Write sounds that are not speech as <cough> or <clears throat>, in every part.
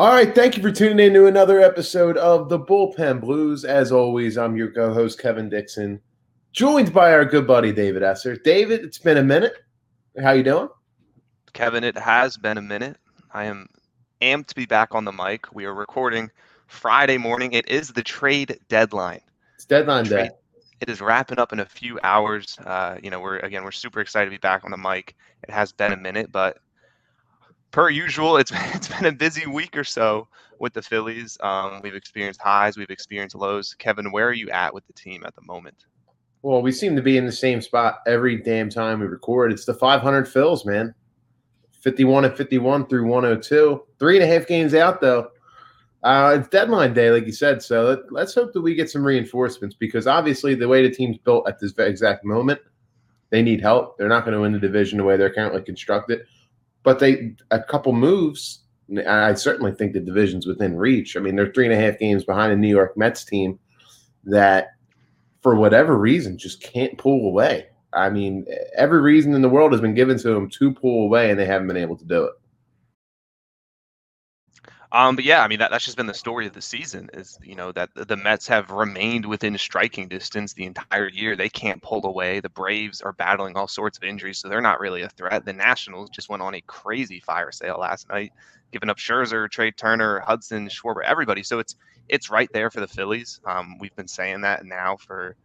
All right, thank you for tuning in to another episode of the Bullpen Blues. As always, I'm your co-host Kevin Dixon, joined by our good buddy David Esser. David, it's been a minute. How you doing? Kevin, it has been a minute. I am amped to be back on the mic. We are recording Friday morning. It is the trade deadline. It's deadline trade, day. It is wrapping up in a few hours. Uh, you know, we're again, we're super excited to be back on the mic. It has been a minute, but per usual, it's <laughs> it's been a busy week or so with the Phillies. Um, we've experienced highs, we've experienced lows. Kevin, where are you at with the team at the moment? Well, we seem to be in the same spot every damn time we record. It's the 500 fills, man. 51 and 51 through 102. Three and a half games out, though. Uh, it's deadline day, like you said. So let, us hope that we get some reinforcements because obviously the way the team's built at this exact moment, they need help. They're not going to win the division the way they're currently constructed. But they a couple moves. I certainly think the division's within reach. I mean, they're three and a half games behind the New York Mets team that, for whatever reason, just can't pull away. I mean, every reason in the world has been given to them to pull away, and they haven't been able to do it. Um, but yeah, I mean that, that's just been the story of the season is you know that the Mets have remained within striking distance the entire year. They can't pull away. The Braves are battling all sorts of injuries, so they're not really a threat. The Nationals just went on a crazy fire sale last night, giving up Scherzer, Trea Turner, Hudson, Schwarber, everybody. So it's it's right there for the Phillies. Um, we've been saying that now for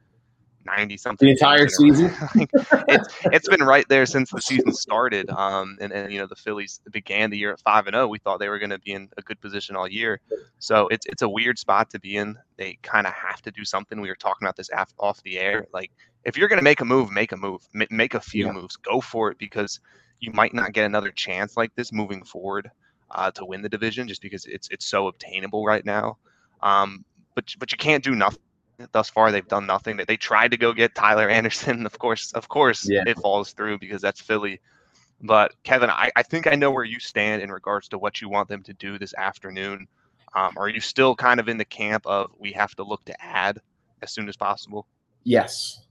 90 something the entire season? <laughs> It's it's been right there since the season started um and, and you know the phillies began the year at 5 and 0 we thought they were going to be in a good position all year. So it's it's a weird spot to be in. They kind of have to do something. We were talking about this af- off the air. Like if you're going to make a move make a move. M- make a few yeah. moves. Go for it because you might not get another chance like this moving forward uh, to win the division just because it's it's so obtainable right now. Um but but you can't do nothing thus far they've done nothing. They tried to go get Tyler <laughs> Anderson. Of course, of course, yeah. it falls through because that's Philly. But Kevin, I, I think I know where you stand in regards to what you want them to do this afternoon. Um, are you still kind of in the camp of we have to look to add as soon as possible? Yes.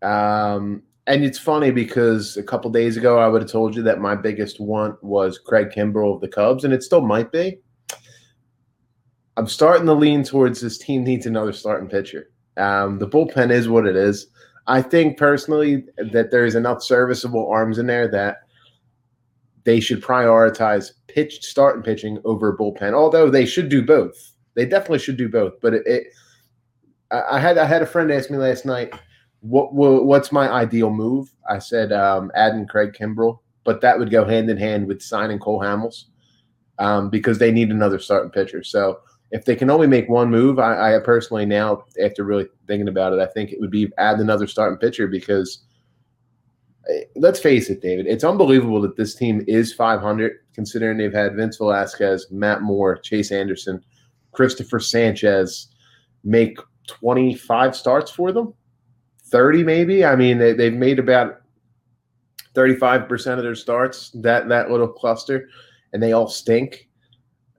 Um, and it's funny because a couple days ago I would have told you that my biggest want was Craig Kimbrel of the Cubs, and it still might be. I'm starting to lean towards this team needs another starting pitcher. Um, the bullpen is what it is. I think personally that there's enough serviceable arms in there that they should prioritize pitch starting pitching over bullpen. Although they should do both. They definitely should do both. But it, it I had I had a friend ask me last night, what, what what's my ideal move? I said um, adding Craig Kimbrel, but that would go hand in hand with signing Cole Hamels um, because they need another starting pitcher. So if they can only make one move, I, I, personally now, after really thinking about it, I think it would be add another starting pitcher because eh, let's face it, David, it's unbelievable that this team is 500 considering they've had Vince Velasquez, Matt Moore, Chase Anderson, Cristopher Sanchez make 25 starts for them, 30 maybe. I mean, they, they've made about 35% of their starts, that, that little cluster, and they all stink.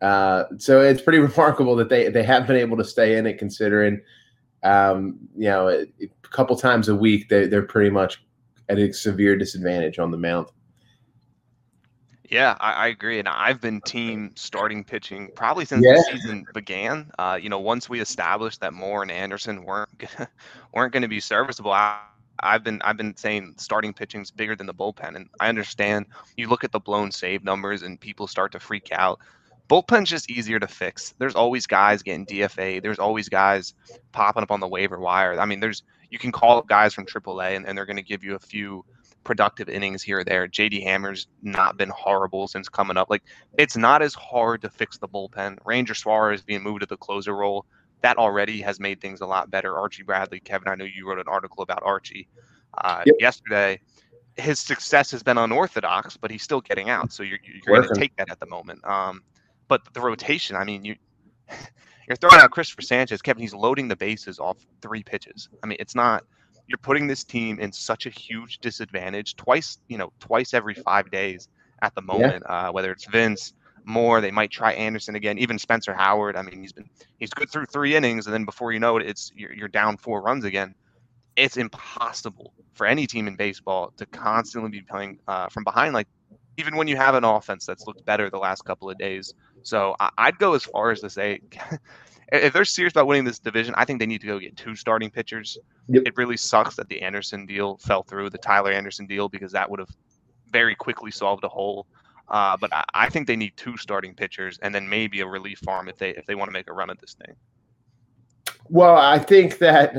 Uh, so it's pretty <laughs> remarkable that they they have been able to stay in it, considering um, you know a, a couple times a week they they're pretty much at a severe disadvantage on the mound. Yeah, I, I, agree, and I've been team starting pitching probably since yeah. the season began. Uh, you know, once we established that Moore and Anderson weren't <laughs> gonna, weren't going to be serviceable, I, I've been I've been saying starting pitching is bigger than the bullpen, and I understand. You look at the blown save numbers, and people start to freak out bullpen's just easier to fix. There's always guys getting DFA. There's always guys popping up on the waiver wire. I mean, there's you can call up guys from AAA and, and they're going to give you a few productive innings here or there. JD Hammer's not been horrible since coming up. Like it's not as hard to fix the bullpen. Ranger Suarez being moved to the closer role that already has made things a lot better. Archie Bradley, Kevin, I know you wrote an article about Archie uh, yep. yesterday. His success has been unorthodox, but he's still getting out. So you're, you're going to take that at the moment. Um, but the rotation, I mean, you <laughs> you're throwing out Cristopher Sanchez, Kevin. He's loading the bases off three pitches. I mean, it's not. You're putting this team in such a huge disadvantage twice. You know, twice every five days at the moment. Yeah. Uh, whether it's Vince Moore, they might try Anderson again. Even Spencer Howard. I mean, he's been he's good through three innings, and then before you know it, it's you're, you're down four runs again. It's impossible for any team in baseball to constantly be playing uh, from behind like even when you have an offense that's looked better the last couple of days. So I, would go as far as to say, <laughs> if they're serious about winning this division, I think they need to go get two starting pitchers. Yep. It really sucks that the Anderson deal fell through, the Tyler Anderson deal, because that would have very quickly solved a hole. Uh, but I, I, think they need two starting pitchers and then maybe a relief farm if they if they want to make a run at this thing. Well, I think that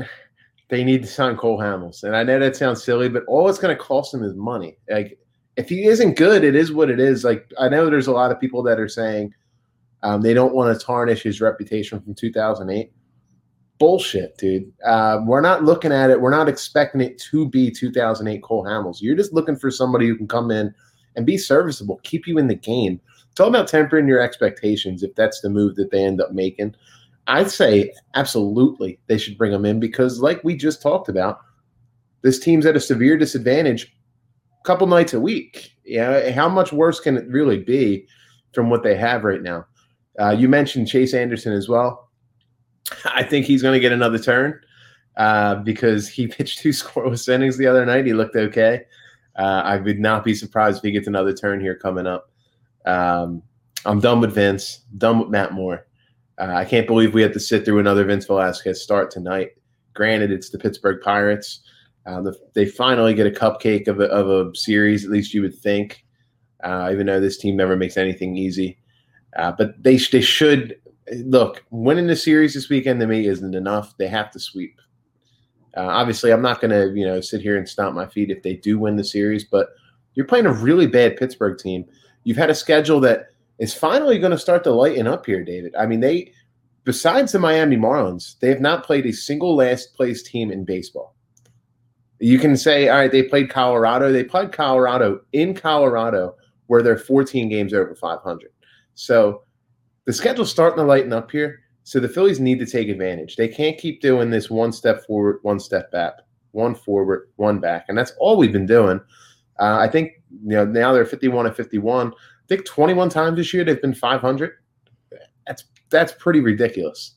they need to sign Cole Hamels, and I know that sounds silly, but all it's going to cost them is money. Like if he isn't good, it is what it is. Like I know there's a lot of people that are saying um, they don't want to tarnish his reputation from 2008. Bullshit, dude. Uh, we're not looking at it. We're not expecting it to be 2008 Cole Hamels. You're just looking for somebody who can come in and be serviceable, keep you in the game. It's all about tempering your expectations if that's the move that they end up making. I'd say absolutely they should bring him in because, like we just talked about, this team's at a severe disadvantage couple nights a week. Yeah, how much worse can it really be from what they have right now? Uh, you mentioned Chase Anderson as well. I think he's going to get another turn uh, because he <laughs> pitched two scoreless innings the other night. He looked okay. Uh, I would not be surprised if he gets another turn here coming up. Um, I'm done with Vince. Done with Matt Moore. Uh, I can't believe we had to sit through another Vince Velasquez start tonight. Granted, it's the Pittsburgh Pirates. Uh, the, they finally get a cupcake of a, of a series, at least you would think, uh, even though this team never makes anything easy. Uh, but they they should look winning the series this weekend to me isn't enough. They have to sweep. Uh, obviously, I'm not going to you know sit here and stomp my feet if they do win the series, but you're playing a really bad Pittsburgh team. You've had a schedule that is finally going to start to lighten up here, David. I mean, they besides the Miami Marlins, they have not played a single last place team in baseball. You can say, all right, they played Colorado. They played Colorado in Colorado, where they're 14 games over 500. So the schedule's starting to lighten up here. So the Phillies need to take advantage. They can't keep doing this one step forward, one step back, one forward, one back, and that's all we've been doing. Uh, I think you know now they're 51 and 51. I think 21 times this year they've been 500. That's that's pretty ridiculous.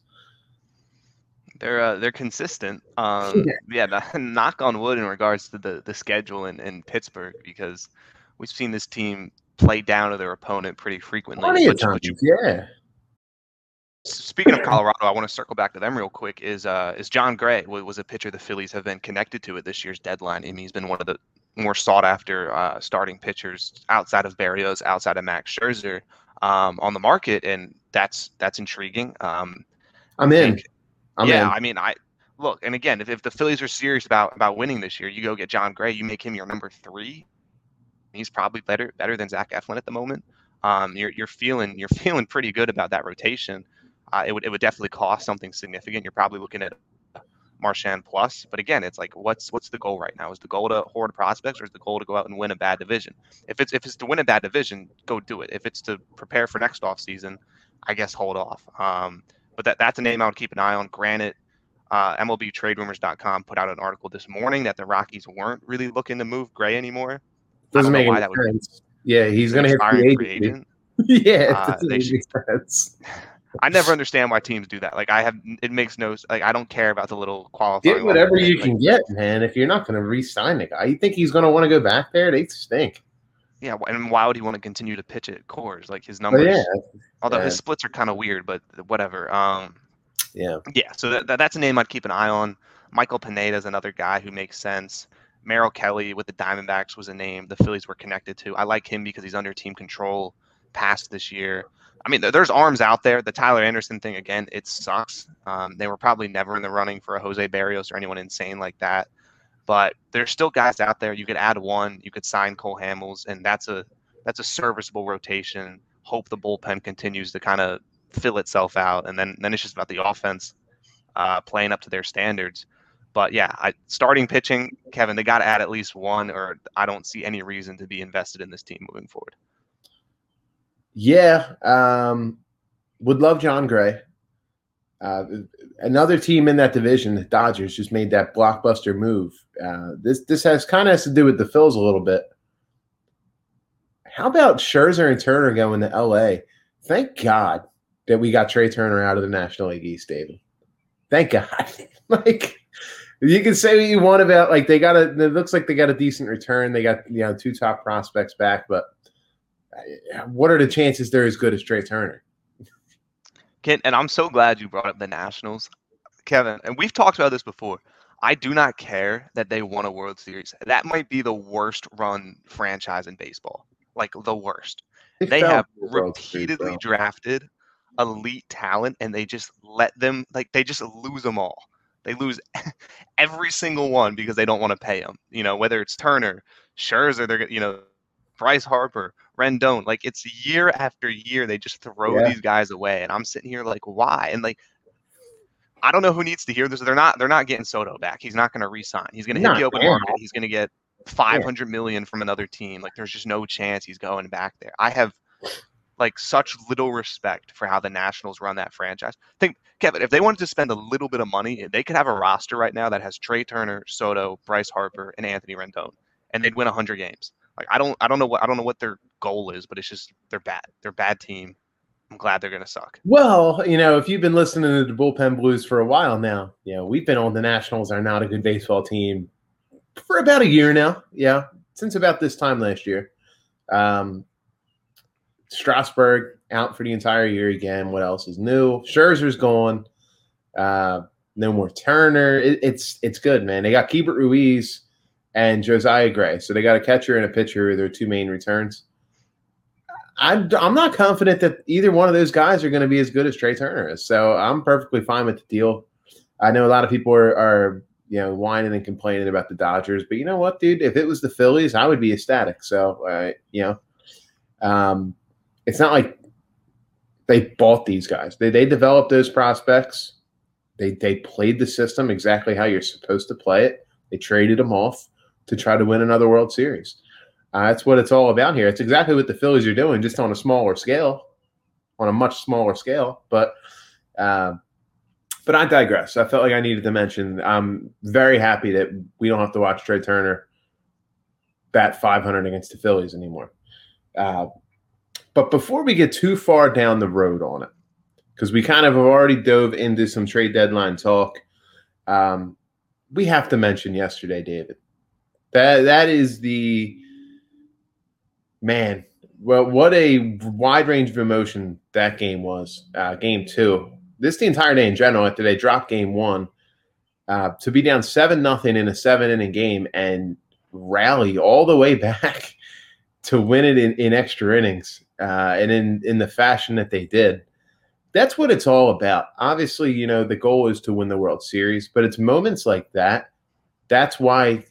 They're uh, they're consistent. Um, yeah, yeah <laughs> knock on wood in regards to the the schedule in, in Pittsburgh because we've seen this team play down to their opponent pretty frequently. Plenty of times, yeah. Speaking of <clears throat> Colorado, I want to circle back to them real quick. Is uh is Jon Gray was a pitcher the Phillies have been connected to at this year's deadline. I mean, he's been one of the more sought after uh, starting pitchers outside of Berrios, outside of Max Scherzer um, on the market, and that's that's intriguing. Um, I'm in. Think, I'm yeah, in. I mean, I look, and again, if, if the Phillies are serious about about winning this year, you go get Jon Gray, you make him your number three. He's probably better better than Zach Eflin at the moment. Um, you're you're feeling you're <laughs> feeling pretty good about that rotation. Uh, it would it would definitely cost something significant. You're probably looking at Marchan plus, but again, it's like what's what's the goal right now? Is the goal to hoard prospects, or is the goal to go out and win a bad division? If it's if it's to win a bad division, go do it. If it's to prepare for next off season, I guess hold off. Um, but that that's a name I would keep an eye on. Granted, uh, MLBTradeRumors.com put out an article this morning that the Rockies weren't really looking to move Gray anymore. Doesn't make any sense. Yeah, he's going to hit free agent. <laughs> yeah, uh, they should, sense. <laughs> I never understand why teams do that. Like I have, it makes no like I don't care about the little qualifying. Get whatever you like, can get, man. If you're not going to re-sign the guy, you think he's going to want to go back there? They stink. Yeah, and why would he want to continue to pitch at Coors? Like his numbers, yeah, although yeah. his splits are kind of weird, but whatever. Um, yeah, yeah. So that, that, that's a name I'd keep an eye on. Michael Pineda is another guy who makes sense. Merrill Kelly with the Diamondbacks was a name the Phillies were connected to. I like him because he's under team control past this year. I mean, there's arms out there. The Tyler Anderson thing again, it sucks. Um, they were probably never in the running for a Jose Berrios or anyone insane like that. But there's still guys out there. You could add one. You could sign Cole Hamels, and that's a that's a serviceable rotation. Hope the bullpen continues to kind of fill itself out, and then then it's just about the offense uh, playing up to their standards. But yeah, I, starting pitching, Kevin, they got to add at least one, or I don't see any reason to be invested in this team moving forward. Yeah, um, would love Jon Gray. Uh, another team in that division, the Dodgers, just made that blockbuster move. Uh, this this has kind of has to do with the Phils a little bit. How about Scherzer and Turner going to L.A.? Thank God that we got Trea Turner out of the National League East, David. Thank God. <laughs> like you can say what you want about like they got a it looks like they got a decent return. They got you know two top prospects back, but what are the chances they're as good as Trea Turner? Ken, and I'm so glad you brought up the Nationals, Kevin. And we've talked about this before. I do not care that they won a World Series. That might be the worst run franchise in baseball, like the worst. They, they have repeatedly drafted elite talent, and they just let them like they just lose them all. They lose <laughs> every single one because they don't want to pay them. You know, whether it's Turner, Scherzer, they're you know, Bryce Harper, Rendon. Like it's year after year, they just throw yeah. these guys away, and I'm sitting here like, why? And like, I don't know who needs to hear this. They're not. They're not getting Soto back. He's not going to resign. He's going to hit the open market. He's going to get five hundred yeah. million from another team. Like there's just no chance he's going back there. I have like such little respect for how the Nationals run that franchise. Think, Kevin, if they wanted to spend a little bit of money, they could have a roster right now that has Trea Turner, Soto, Bryce Harper, and Anthony Rendon, and they'd win hundred games. Like I don't, I don't know what, I don't know what their goal is, but it's just they're bad. They're a bad team. I'm glad they're gonna suck. Well, you know, if you've been listening to the bullpen blues for a while now, you know, we've been on the Nationals are not a good baseball team for about a year now. Yeah, since about this time last year. Um, Strasburg out for the entire year again. What else is new? Scherzer's gone. Uh, no more Turner. It, it's it's good, man. They got Keibert Ruiz and Josiah Gray, so they got a catcher and a pitcher. Their two main returns. I'm I'm not confident that either one of those guys are going to be as good as Trea Turner is. So I'm perfectly fine with the deal. I know a lot of people are, are you know whining and complaining about the Dodgers, but you know what, dude? If it was the Phillies, I would be ecstatic. So uh, you know, um, it's not like they bought these guys. They they developed those prospects. They they played the system exactly how you're supposed to play it. They traded them off to try to win another World Series. Uh, that's what it's all about here. It's exactly what the Phillies are doing, just on a smaller scale, on a much smaller scale. But uh, but I digress. I felt like I needed to mention. I'm very happy that we don't have to watch Trea Turner bat 500 against the Phillies anymore. Uh, but before we get too far down the road on it, because we kind of have already dove into some trade deadline talk, um, we have to mention yesterday, David. That that is the man. Well, what a wide range of emotion that game was. Uh, game two. This the entire day in general. After they dropped game one, uh, to be down seven nothing in a seven inning game and rally all the way <laughs> back to win it in, in extra innings uh, and in in the fashion that they did. That's what it's all about. Obviously, you know the goal is to win the World Series, but it's moments like that. That's why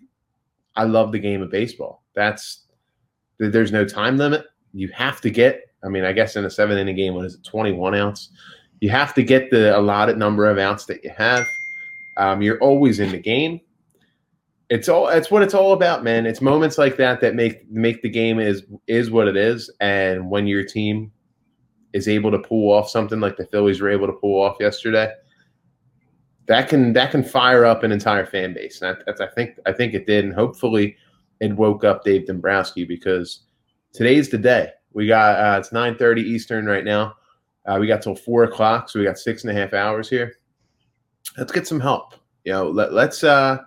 I love the game of baseball. That's there's no time limit. You have to get. I mean, I guess in a seven inning game, what is it, 21 ounce? You have to get the allotted number of ounce that you have. Um, you're always in the game it's all it's what it's all about, man. It's moments like that that make make the game is is what it is. And when your team is able to pull off something like the Phillies were able to pull off yesterday, that can that can fire up an entire fan base. And that's I think I think it did, and hopefully it woke up Dave Dombrowski because today's the day. We got uh, it's nine thirty Eastern right now. Uh, we got till four o'clock, so we got six and a half hours here. Let's get some help. You know, let, let's uh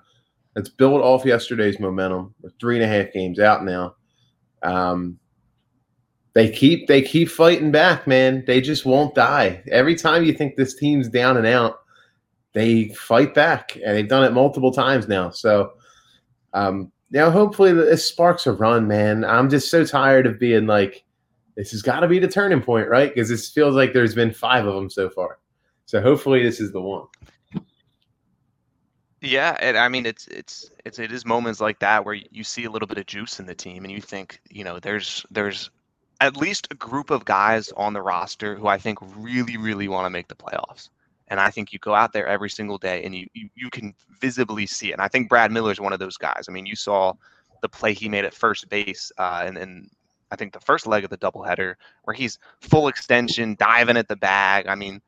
Let's build off yesterday's momentum. We're three and a half games out now. Um, they keep they keep fighting back, man. They just won't die. Every time you think this team's down and out, they fight back, and they've done it multiple times now. So, um, now hopefully this sparks a run, man. I'm just so tired of being like, this has got to be the turning point, right? Because this feels like there's been five of them so far. So hopefully this is the one. Yeah, and I mean it's it's it's it is moments like that where you see a little bit of juice in the team, and you think you know there's there's at least a group of guys on the roster who I think really really want to make the playoffs, and I think you go out there every single day and you you, you can visibly see it. And I think Brad Miller is one of those guys. I mean, you saw the play he made at first base, uh, and and I think the first leg of the doubleheader where he's full extension, diving at the bag. I mean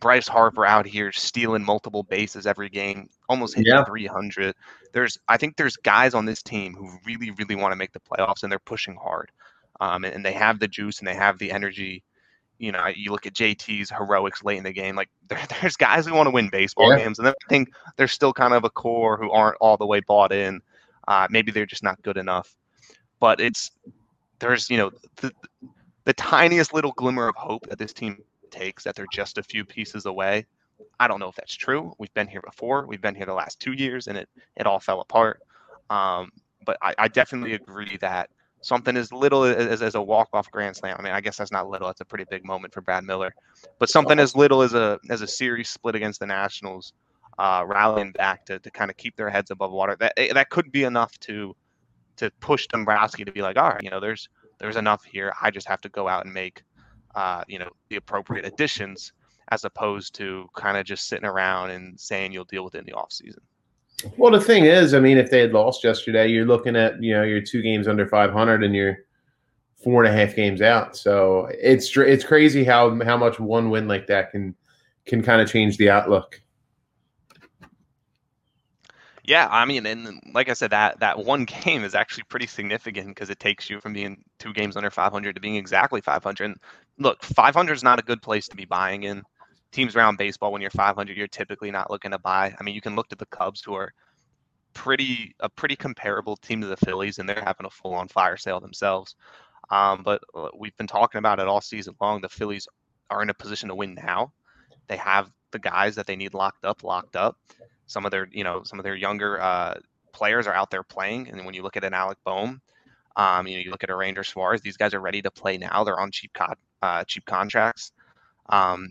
Bryce Harper out here stealing multiple bases every game, almost hitting yeah. 300. There's, I think there's guys on this team who really, really want to make the playoffs, and they're pushing hard. Um, and, and, they have the juice and they have the energy. You know, you look at JT's heroics late in the game. Like <laughs> there, there's guys who want to win baseball yeah. games, and I think there's still kind of a core who aren't all the way bought in. Uh, maybe they're just not good enough. But it's there's you know the, the tiniest little glimmer of hope that this team takes that they're just a few pieces away. I don't know if that's true. We've been here before. We've been here the last two years, and it it all fell apart. Um, but I, I, definitely agree that something as little as, as a walk off grand slam. I mean, I guess that's not little. That's a pretty big moment for Brad Miller. But something as little as a as a series split against the Nationals, uh, rallying back to, to kind of keep their heads above water. That eh, that could be enough to to push Dombrowski to be like, all right, you know, there's there's enough here. I just have to go out and make, uh, you know, the appropriate additions as opposed to kind of just sitting around and saying you'll deal with it in the off season. Well, the thing is, I mean, if they had lost yesterday, you're looking at you know you're two games under 500 and you're four and a half games out. So it's it's crazy how how much one win like that can can kind of change the outlook. Yeah, I mean, and like I said, that that one game is actually pretty significant because it takes you from being two games under 500 to being exactly 500. And look, 500 is not a good place to be buying in. Teams around baseball, when you're 500, you're typically not looking to buy. I mean, you can look at the Cubs, who are pretty a pretty comparable team to the Phillies, and they're having a full-on fire sale themselves. Um, but uh, we've been talking about it all season long. The Phillies are in a position to win now. They have the guys that they need locked up, locked up. Some of their, you know, some of their younger uh, players are out there playing. And when you look at an Alec Bohm, um, you know, you look at a Ranger Suarez, these guys are ready to play now. They're on cheap co- uh, cheap contracts. Um,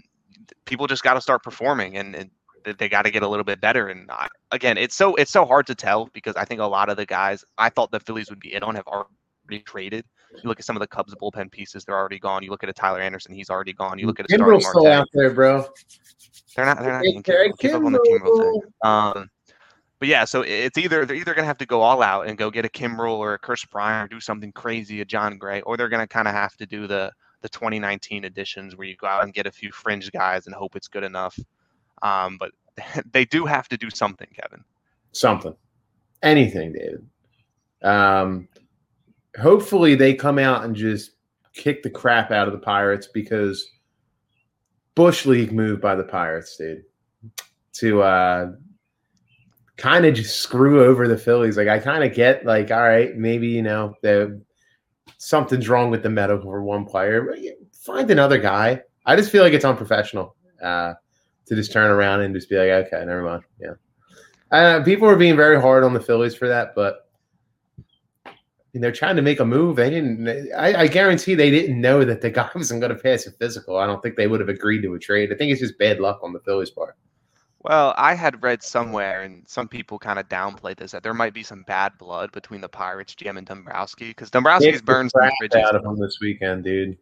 people just got to start performing, and, and they got to get a little bit better. And I, again, it's so it's so hard to tell because I think a lot of the guys I thought the Phillies would be in on have already traded. You look at some of the Cubs bullpen pieces; they're already gone. You look at a Tyler Anderson; he's already gone. You look at a Kimbrel's still out there, bro. They're not. They're not. Hey. Keep up on the Kimbrel thing. Um, but yeah, so it's either they're either gonna have to go all out and go get a Kimbrel or a Kris Bryant or do something crazy, a Jon Gray, or they're gonna kind of have to do the the 2019 editions where you go out and get a few fringe guys and hope it's good enough. Um, but <laughs> they do have to do something, Kevin. Something, anything, David. Um, hopefully they come out and just kick the crap out of the Pirates because Bush League move by the Pirates, dude, to uh, kind of just screw over the Phillies. Like I kind of get like, all right, maybe you know the something's wrong with the medical for one player. Find another guy. I just feel like it's unprofessional uh, to just turn around and just be like, okay, never mind. Yeah. Uh, people were being very hard on the Phillies for that, but they're trying to make a move. They didn't. I, I guarantee they didn't know that the guy <laughs> wasn't going to pass a physical. I don't think they would have agreed to a trade. I think it's just bad luck on the Phillies' part. Well, I had read somewhere, and some people kind of downplayed this, that there might be some bad blood between the Pirates GM and Dombrowski because Dombrowski's burned some bridges out of him this weekend, dude.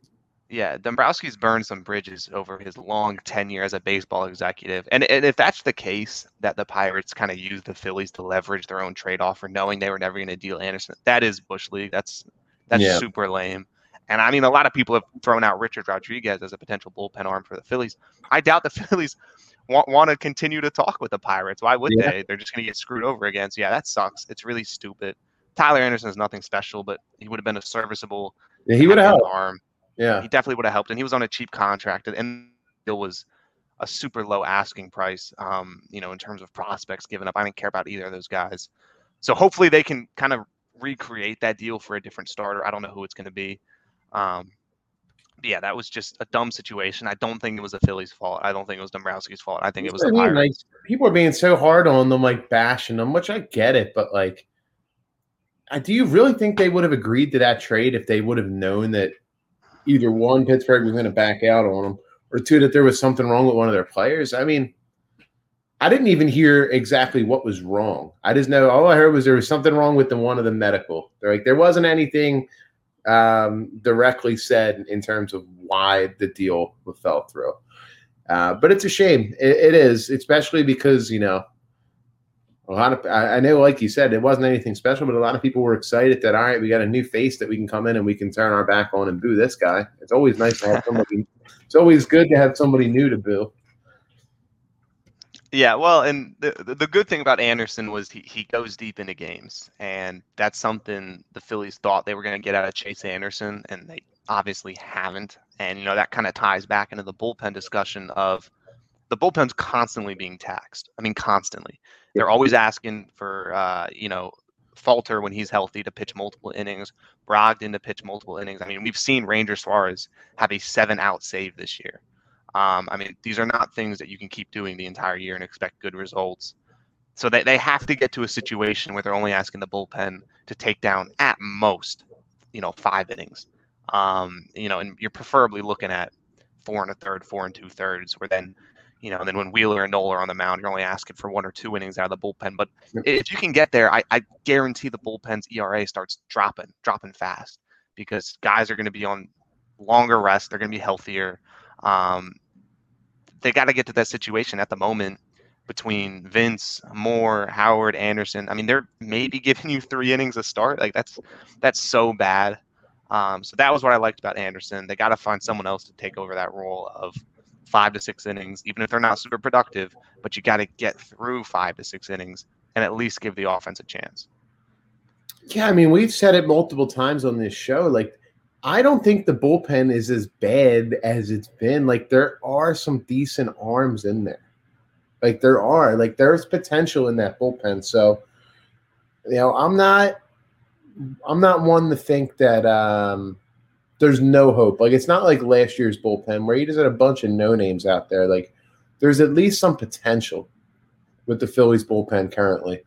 Yeah, Dombrowski's burned some bridges over his long tenure as a baseball executive. And, and if that's the case, that the Pirates kind of used the Phillies to leverage their own trade offer, knowing they were never going to deal Anderson, that is Bush League. That's that's yeah. super lame. And I mean, a lot of people have thrown out Richard Rodriguez as a potential bullpen arm for the Phillies. I doubt the <laughs> Phillies want, want to continue to talk with the Pirates. Why would yeah. they? They're just going to get screwed over again. So, yeah, that sucks. It's really stupid. Tyler Anderson is nothing special, but he would have been a serviceable yeah, he would have arm. Yeah, he definitely would have helped, and he was on a cheap contract, and it was a super low asking price. Um, you know, in terms of prospects given up, I didn't care about either of those guys. So hopefully they can kind of recreate that deal for a different starter. I don't know who it's going to be. Um, yeah, that was just a dumb situation. I don't think it was the Phillies' fault. I don't think it was Dombrowski's fault. I think it was the Pirates. Like, people are being so hard on them, like bashing them, which I get it, but like, do you really think they would have agreed to that trade if they would have known that either one, Pittsburgh was going to back out on them, or two, that there was something wrong with one of their players. I mean, I didn't even hear exactly what was wrong. I just know all I heard was there was something wrong with the one of the medical. They're like there wasn't anything um, directly said in terms of why the deal fell through. Uh, but it's a shame. It, it is, especially because you know a lot of I, know, like you said, it wasn't anything special, but a lot of people were excited that all right, we got a new face that we can come in and we can turn our back on and boo this guy. It's always nice to have somebody. it's always good to have somebody new to boo. Yeah, well, and the the good thing about Anderson was he, he goes deep into games, and that's something the Phillies thought they were going to get out of Chase Anderson, and they obviously haven't. And you know that kind of ties back into the bullpen discussion of the bullpen's constantly being taxed. I mean, constantly. They're always asking for, uh, you know, Falter when he's healthy to pitch multiple innings, Brogdon to pitch multiple innings. I mean, we've seen Ranger Suarez have a seven out save this year. Um, I mean, these are not things that you can keep doing the entire year and expect good results. So they, they have to get to a situation where they're only asking the bullpen to take down at most, you know, five innings. Um, you know, and you're preferably looking at four and a third, four and two thirds, where then you know, then when Wheeler and Nola are on the mound, you're only asking for one or two innings out of the bullpen. But if you can get there, I, I guarantee the bullpen's ERA starts dropping, dropping fast because guys are going to be on longer rest. They're going to be healthier. Um, they got to get to that situation at the moment between Vince, Moore, Howard, Anderson. I mean, they're maybe <laughs> giving you three innings a start. Like that's that's so bad. Um, so that was what I liked about Anderson. They got to find someone else to take over that role of five to six innings, even if they're not super productive, but you got to get through five to six innings and at least give the offense a chance. Yeah, I mean, we've said it multiple times on this show. Like, I don't think the bullpen is as bad as it's been. Like, there are some decent arms in there. Like, there are. Like, there's potential in that bullpen. So, you know, I'm not. I'm not one to think that um, there's no hope. Like it's not like last year's bullpen where you just had a bunch of no names out there. Like there's at least some potential with the Phillies bullpen currently.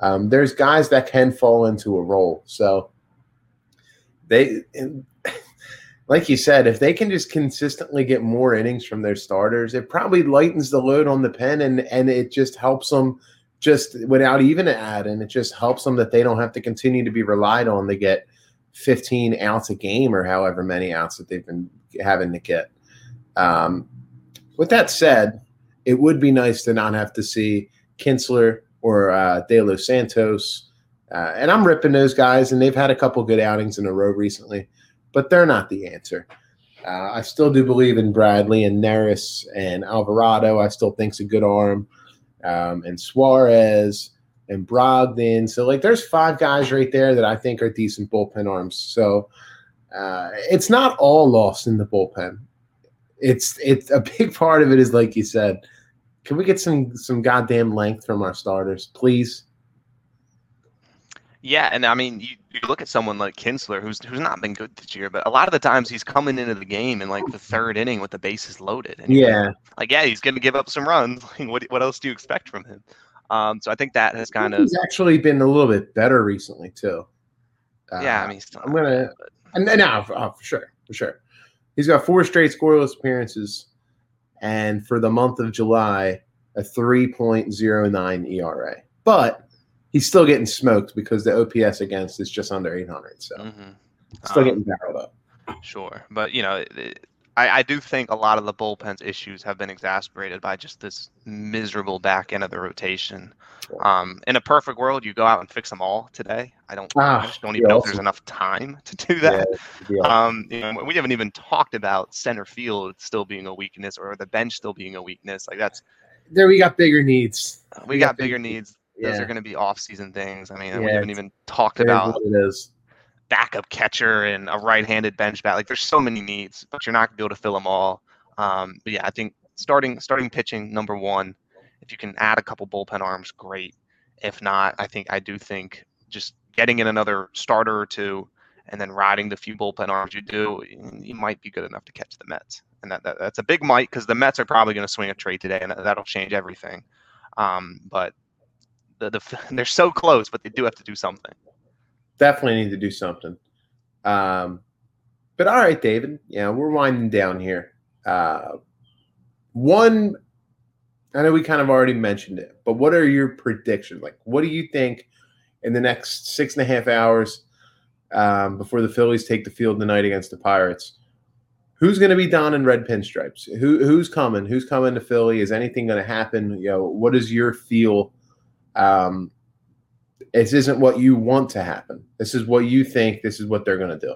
Um, there's guys that can fall into a role. So they, like you said, if they can just consistently get more innings from their starters, it probably lightens the load on the pen and and it just helps them just without even an ad, and it just helps them that they don't have to continue to be relied on to get 15 outs a game or however many outs that they've been having to get. Um, with that said, it would be nice to not have to see Kintzler or uh, De Los Santos. Uh, and I'm ripping those guys, and they've had a couple good outings in a row recently, but they're not the answer. Uh, I still do believe in Bradley and Neris and Alvarado. I still think's a good arm, um, and Suarez and Brogdon. So like there's five guys right there that I think are decent bullpen arms. So uh, it's not all lost in the bullpen. It's it's a big part of it is like you said. Can we get some some goddamn length from our starters, please? Yeah, and I mean, you, you look at someone like Kintzler, who's who's not been good this year, but a lot of the times he's coming into the game in like the third inning with the bases loaded. And yeah, like, like, yeah, he's going to give up some runs. <laughs> what what else do you expect from him? Um, so I think that has kind of he's actually been a little bit better recently too. Uh, yeah, I mean, I'm gonna and now oh, for sure, for sure. He's got four straight scoreless appearances, and for the month of July, a 3.09 ERA. But he's still getting smoked because the OPS against is just under 800. So mm-hmm. still um, getting barreled up. Sure, but you know, it, I, I, do think a lot of the bullpen's issues have been exacerbated by just this miserable back end of the rotation. Um, in a perfect world, you go out and fix them all today. I don't, ah, I just don't even know awesome. if there's enough time <laughs> to do that. Yeah, um, you know, we haven't even talked about center field still being a weakness or the bench still being a weakness. Like that's there. We got bigger needs. We, we got, got, bigger needs. Yeah. are going to be off-season things. I mean, yeah, we haven't even talked about it is backup catcher and a right-handed bench bat. Like there's so many needs, but you're not gonna be able to fill them all. Um, but yeah, I think starting starting pitching number one. If you can add a couple bullpen arms, great. If not, I think I do think just getting in another starter or two and then riding the few bullpen arms you do, you might be good enough to catch the Mets. And that, that that's a big might because the Mets are probably going to swing a trade today, and that'll change everything. Um, but the, the <laughs> they're so close, but they do have to do something definitely need to do something. Um, but all right, David. Yeah, we're winding down here. Uh, one, I know we kind of already mentioned it, but what are your predictions? Like, what do you think in the next six and a half hours um, before the Phillies take the field tonight against the Pirates? Who's going to be down in red pinstripes? Who who's coming? Who's coming to Philly? Is anything going to happen? You know, what is your feel? Um, this isn't what you want to happen. This is what you think. This is what they're going to do.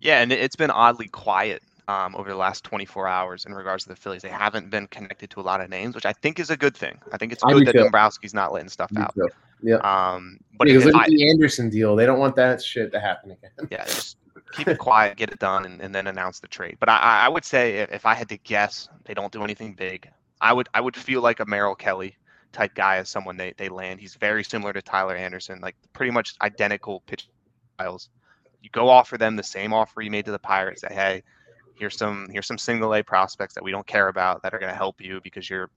Yeah, and it's been oddly quiet um, over the last 24 hours in regards to the Phillies. They haven't been connected to a lot of names, which I think is a good thing. I think it's good that too. Dombrowski's not letting stuff out. Yeah. Um, but because look at the Anderson deal. They don't want that shit to happen again. <laughs> yeah, just keep it quiet, get it done, and, and then announce the trade. But I, I would say if I had to guess, they don't do anything big. I would I would feel like a Merrill Kelly type guy as someone they, they land. He's very similar to Tyler Anderson, like pretty much identical pitch styles. You go offer them the same offer you made to the Pirates. Say, hey, here's some here's some single A prospects that we don't care about that are going to help you because you're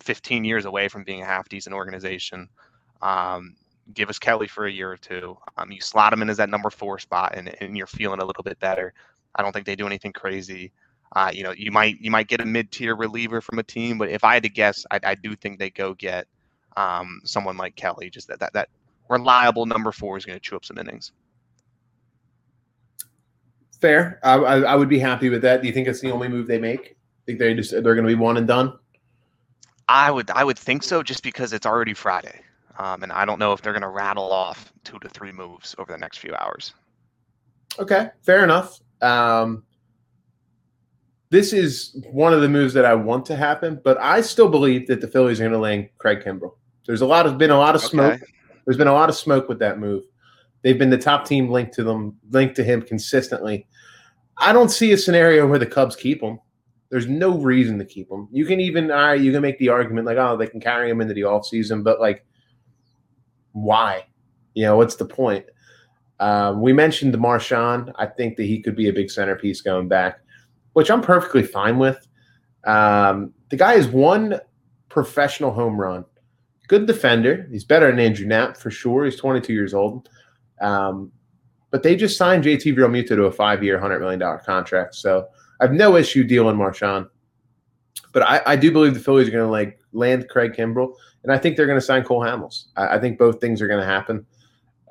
15 years away from being a half decent organization. Um, give us Kelly for a year or two. Um, you slot him in as that number four spot, and, and you're feeling a little bit better. I don't think they do anything crazy. Uh, you know, you might you might get a mid tier reliever from a team, but if I had to guess, I, I do think they go get um, someone like Kelly. Just that that, that reliable number four is going to chew up some innings. Fair. I, I, I would be happy with that. Do you think it's the only move they make? Think they just they're going to be one and done? I would I would think so, just because it's already Friday, um, and I don't know if they're going to rattle off two to three moves over the next few hours. Okay, fair enough. Um, this is one of the moves that I want to happen, but I still believe that the Phillies are going to land Craig Kimbrel. There's a lot of been a lot of smoke. Okay. There's been a lot of smoke with that move. They've been the top team linked to them, linked to him consistently. I don't see a scenario where the Cubs keep him. There's no reason to keep him. You can even all right, you can make the argument like, oh, they can carry him into the off season, but like, why? You know, what's the point? Um, we mentioned Marchan. I think that he could be a big centerpiece going back, which I'm perfectly fine with. Um, the guy has one professional home run. Good defender. He's better than Andrew Knapp for sure. He's 22 years old. Um, but they just signed JT Realmuto to a five-year, $100 million contract. So I have no issue dealing Marchan. But I, I do believe the Phillies are going to like land Craig Kimbrel, and I think they're going to sign Cole Hamels. I, I think both things are going to happen.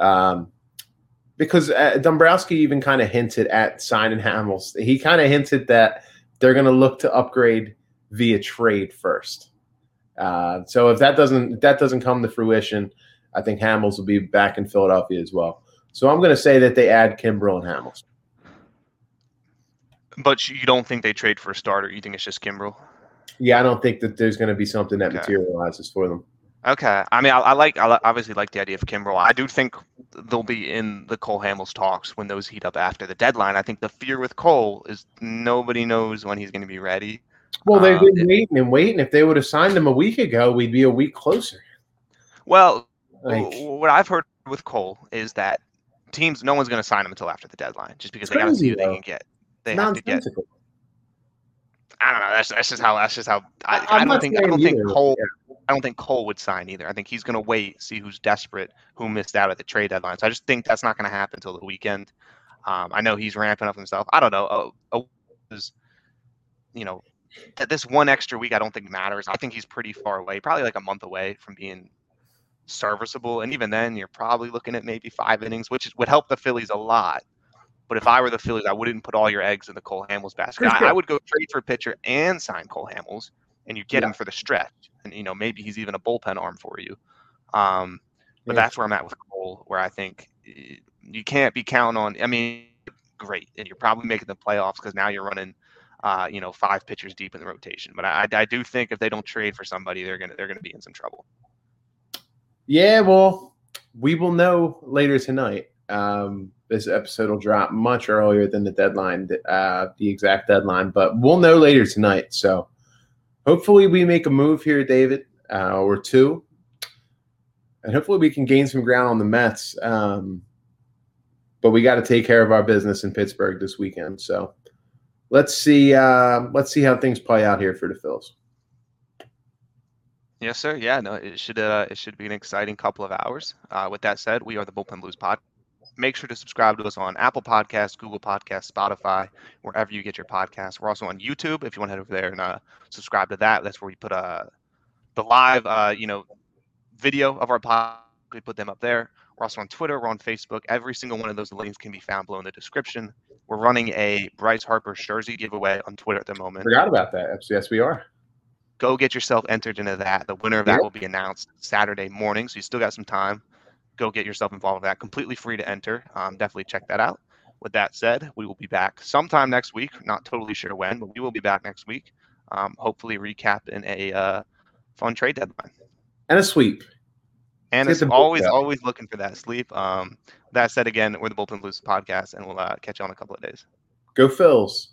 Um, because uh, Dombrowski even kind of hinted at signing Hamels. He kind of hinted that they're going to look to upgrade via trade first. Uh, so if that doesn't if that doesn't come to fruition, I think Hamels will be back in Philadelphia as well. So I'm going to say that they add Kimbrel and Hamels. But you don't think they trade for a starter? You think it's just Kimbrel? Yeah, I don't think that there's going to be something that okay. materializes for them. Okay, I mean, I, I like, I obviously like the idea of Kimbrel. I do think they'll be in the Cole Hamels talks when those heat up after the deadline. I think the fear with Cole is nobody knows when he's going to be ready. Well, they've been um, waiting and waiting. If they would have signed him a week ago, we'd be a week closer. Well, like, what I've heard with Cole is that teams, no one's going to sign him until after the deadline, just because they got to see who they can get. They have to get. I don't know. That's that's just how that's just how I, I don't think I don't think Cole yeah. I don't think Cole would sign either. I think he's going to wait, see who's desperate, who missed out at the trade deadline. So I just think that's not going to happen until the weekend. Um, I know he's ramping up himself. I don't know. Uh, uh, you know, this one extra week I don't think matters. I think he's pretty far away, probably like a month away from being serviceable. And even then, you're probably looking at maybe five innings, which would help the Phillies a lot. But if I were the Phillies, I wouldn't put all your eggs in the Cole Hamels basket. I, I, would go trade for a pitcher and sign Cole Hamels, and you get yeah. him for the stretch. And you know maybe he's even a bullpen arm for you. Um, but yeah. that's where I'm at with Cole, where I think eh, you can't be counting on. I mean, great, and you're probably making the playoffs because now you're running, uh, you know, five pitchers deep in the rotation. But I, I do think if they don't trade for somebody, they're gonna they're gonna be in some trouble. Yeah, well, we will know later tonight. Um, this episode will drop much earlier than the deadline, uh, the exact deadline, but we'll know later tonight. So hopefully we make a move here, David, uh, or two, and hopefully we can gain some ground on the Mets. Um, but we got to take care of our business in Pittsburgh this weekend. So let's see. Uh, let's see how things play out here for the Phils. Yes, sir. Yeah, no, it should uh, it should be an exciting couple of hours. Uh, with that said, we are the Bullpen Blues Pod. Make sure to subscribe to us on Apple Podcasts, Google Podcasts, Spotify, wherever you get your podcasts. We're also on YouTube. If you want to head over there and uh, subscribe to that, that's where we put uh, the live, uh, you know, video of our pod. We put them up there. We're also on Twitter. We're on Facebook. Every single one of those links can be found below in the description. We're running a Bryce Harper jersey giveaway on Twitter at the moment. Forgot about that. Yes, we are go get yourself entered into that. The winner of that yep. will be announced Saturday morning, so you still got some time. Go get yourself involved with that. Completely free to enter. Um, definitely check that out. With that said, we will be back sometime next week. Not totally sure when, but we will be back next week. Um, hopefully, recap in a uh, fun trade deadline and a sweep. And it's always, always looking for that sleep. Um, that said, again, we're the Bullpen Blues podcast, and we'll uh, catch you on a couple of days. Go Phils.